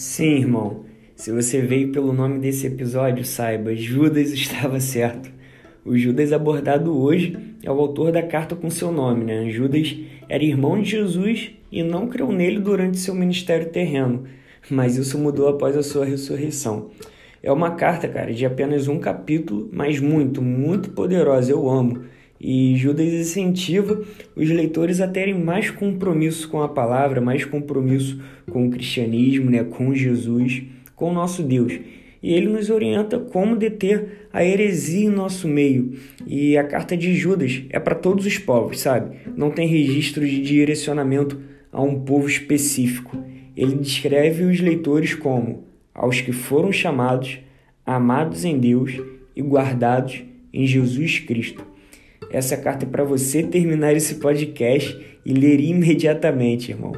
Sim, irmão. Se você veio pelo nome desse episódio, saiba, Judas estava certo. O Judas abordado hoje é o autor da carta com seu nome, né? Judas era irmão de Jesus e não creu nele durante seu ministério terreno, mas isso mudou após a sua ressurreição. É uma carta, cara, de apenas um capítulo, mas muito, muito poderosa. Eu amo. E Judas incentiva os leitores a terem mais compromisso com a palavra, mais compromisso com o cristianismo, né, com Jesus, com o nosso Deus. E ele nos orienta como deter a heresia em nosso meio. E a carta de Judas é para todos os povos, sabe? Não tem registro de direcionamento a um povo específico. Ele descreve os leitores como aos que foram chamados, amados em Deus e guardados em Jesus Cristo. Essa carta é para você terminar esse podcast e ler imediatamente, irmão.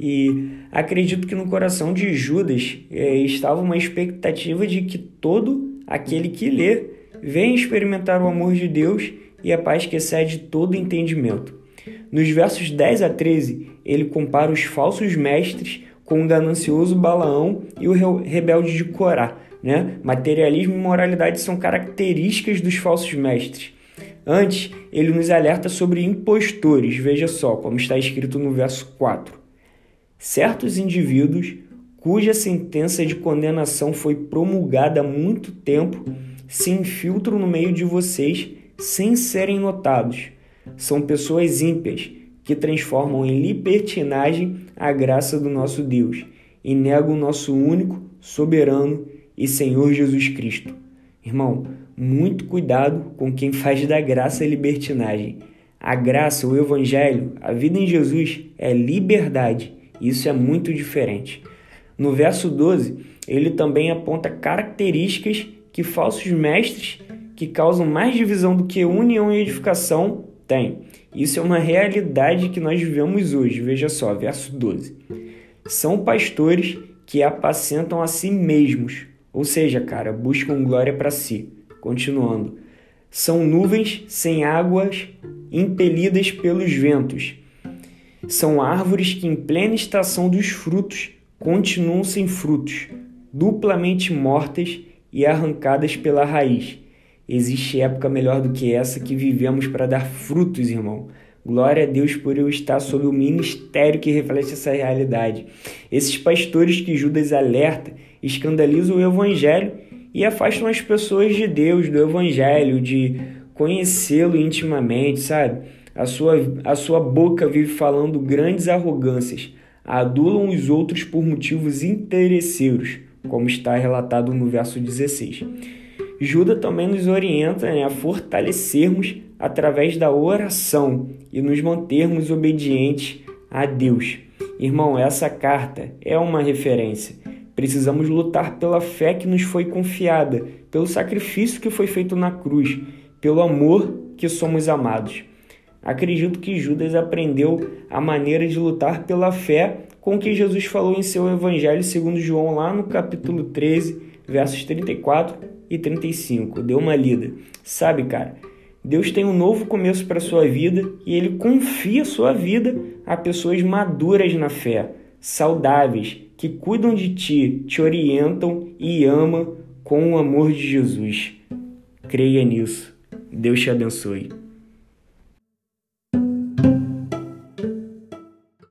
E acredito que no coração de Judas é, estava uma expectativa de que todo aquele que lê venha experimentar o amor de Deus e a paz que excede todo entendimento. Nos versos 10 a 13, ele compara os falsos mestres com o ganancioso Balaão e o rebelde de Corá. Né? Materialismo e moralidade são características dos falsos mestres. Antes, ele nos alerta sobre impostores, veja só, como está escrito no verso 4. Certos indivíduos, cuja sentença de condenação foi promulgada há muito tempo, se infiltram no meio de vocês sem serem notados. São pessoas ímpias que transformam em libertinagem a graça do nosso Deus e negam o nosso único, soberano e Senhor Jesus Cristo. Irmão, muito cuidado com quem faz da graça libertinagem. A graça, o Evangelho, a vida em Jesus é liberdade. Isso é muito diferente. No verso 12, ele também aponta características que falsos mestres, que causam mais divisão do que união e edificação, têm. Isso é uma realidade que nós vivemos hoje. Veja só, verso 12. São pastores que apacentam a si mesmos, ou seja, cara, buscam glória para si. Continuando. São nuvens sem águas impelidas pelos ventos. São árvores que, em plena estação dos frutos, continuam sem frutos, duplamente mortas e arrancadas pela raiz. Existe época melhor do que essa que vivemos para dar frutos, irmão. Glória a Deus por eu estar sob o ministério que reflete essa realidade. Esses pastores que Judas alerta escandalizam o evangelho e afastam as pessoas de Deus, do Evangelho, de conhecê-lo intimamente, sabe? A sua, a sua boca vive falando grandes arrogâncias, adulam os outros por motivos interesseiros, como está relatado no verso 16. Judas também nos orienta né, a fortalecermos através da oração e nos mantermos obedientes a Deus. Irmão, essa carta é uma referência. Precisamos lutar pela fé que nos foi confiada, pelo sacrifício que foi feito na cruz, pelo amor que somos amados. Acredito que Judas aprendeu a maneira de lutar pela fé com que Jesus falou em seu Evangelho segundo João, lá no capítulo 13, versos 34 e 35. Deu uma lida. Sabe, cara, Deus tem um novo começo para sua vida e ele confia sua vida a pessoas maduras na fé, saudáveis, que cuidam de ti, te orientam e amam com o amor de Jesus. Creia nisso. Deus te abençoe.